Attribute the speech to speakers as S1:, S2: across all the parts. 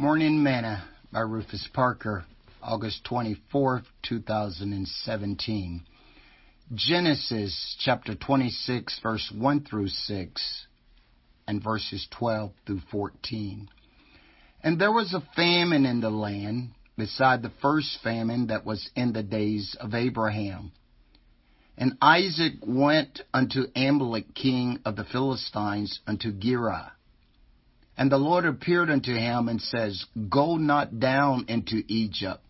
S1: Morning Manna by Rufus Parker, August 24, 2017. Genesis chapter 26, verse 1 through 6, and verses 12 through 14. And there was a famine in the land, beside the first famine that was in the days of Abraham. And Isaac went unto Abimelech king of the Philistines unto Gerar and the Lord appeared unto him and says, Go not down into Egypt.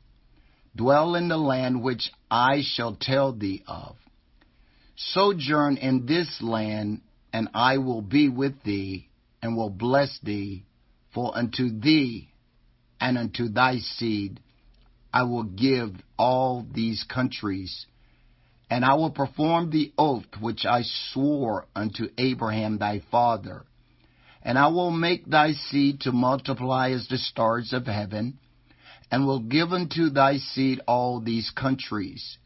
S1: Dwell in the land which I shall tell thee of. Sojourn in this land, and I will be with thee, and will bless thee. For unto thee and unto thy seed I will give all these countries, and I will perform the oath which I swore unto Abraham thy father and I will make thy seed to multiply as the stars of heaven, and will give unto thy seed all these countries.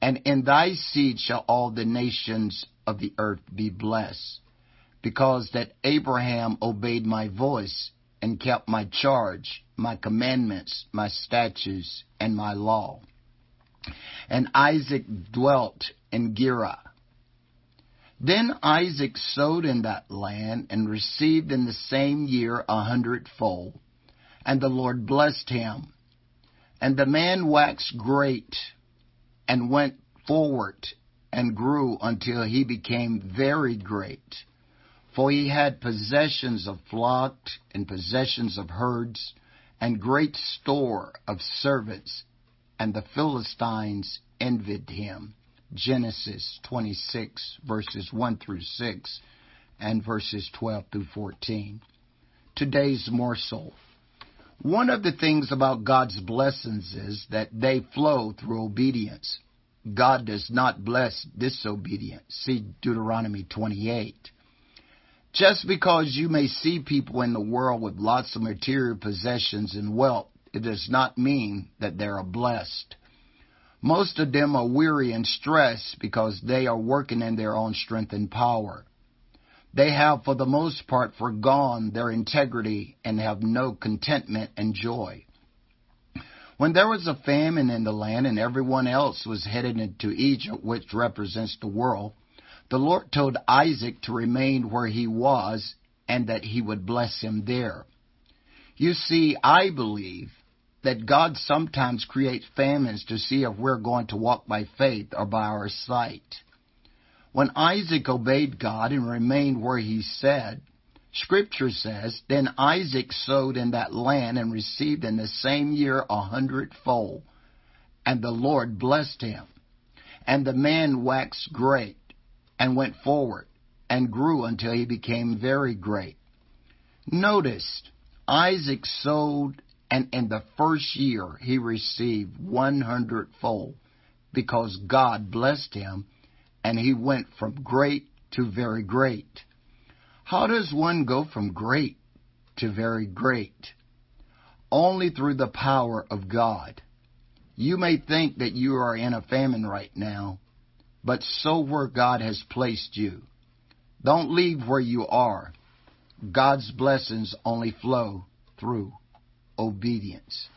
S1: And in thy seed shall all the nations of the earth be blessed, because that Abraham obeyed my voice and kept my charge, my commandments, my statutes, and my law. And Isaac dwelt in Gerar then Isaac sowed in that land and received in the same year a hundredfold. And the Lord blessed him. And the man waxed great and went forward and grew until he became very great. For he had possessions of flocks and possessions of herds and great store of servants, and the Philistines envied him. Genesis 26, verses 1 through 6, and verses 12 through 14. Today's morsel. One of the things about God's blessings is that they flow through obedience. God does not bless disobedience. See Deuteronomy 28. Just because you may see people in the world with lots of material possessions and wealth, it does not mean that they are blessed. Most of them are weary and stressed because they are working in their own strength and power. They have, for the most part, forgone their integrity and have no contentment and joy. When there was a famine in the land and everyone else was headed into Egypt, which represents the world, the Lord told Isaac to remain where he was and that he would bless him there. You see, I believe that God sometimes creates famines to see if we're going to walk by faith or by our sight. When Isaac obeyed God and remained where he said, Scripture says, Then Isaac sowed in that land and received in the same year a hundredfold, and the Lord blessed him. And the man waxed great, and went forward, and grew until he became very great. Notice, Isaac sowed and in the first year, he received 100 fold because God blessed him and he went from great to very great. How does one go from great to very great? Only through the power of God. You may think that you are in a famine right now, but sow where God has placed you. Don't leave where you are. God's blessings only flow through obedience.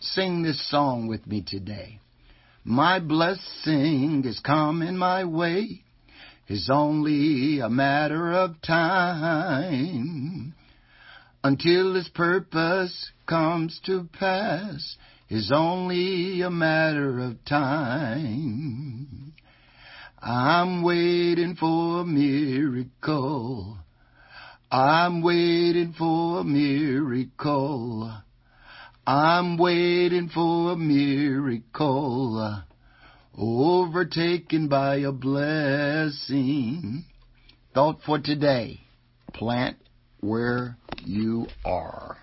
S1: Sing this song with me today. My blessing is coming my way. It's only a matter of time until His purpose comes to pass. It's only a matter of time. I'm waiting for a miracle. I'm waiting for a miracle. I'm waiting for a miracle. Overtaken by a blessing. Thought for today. Plant where you are.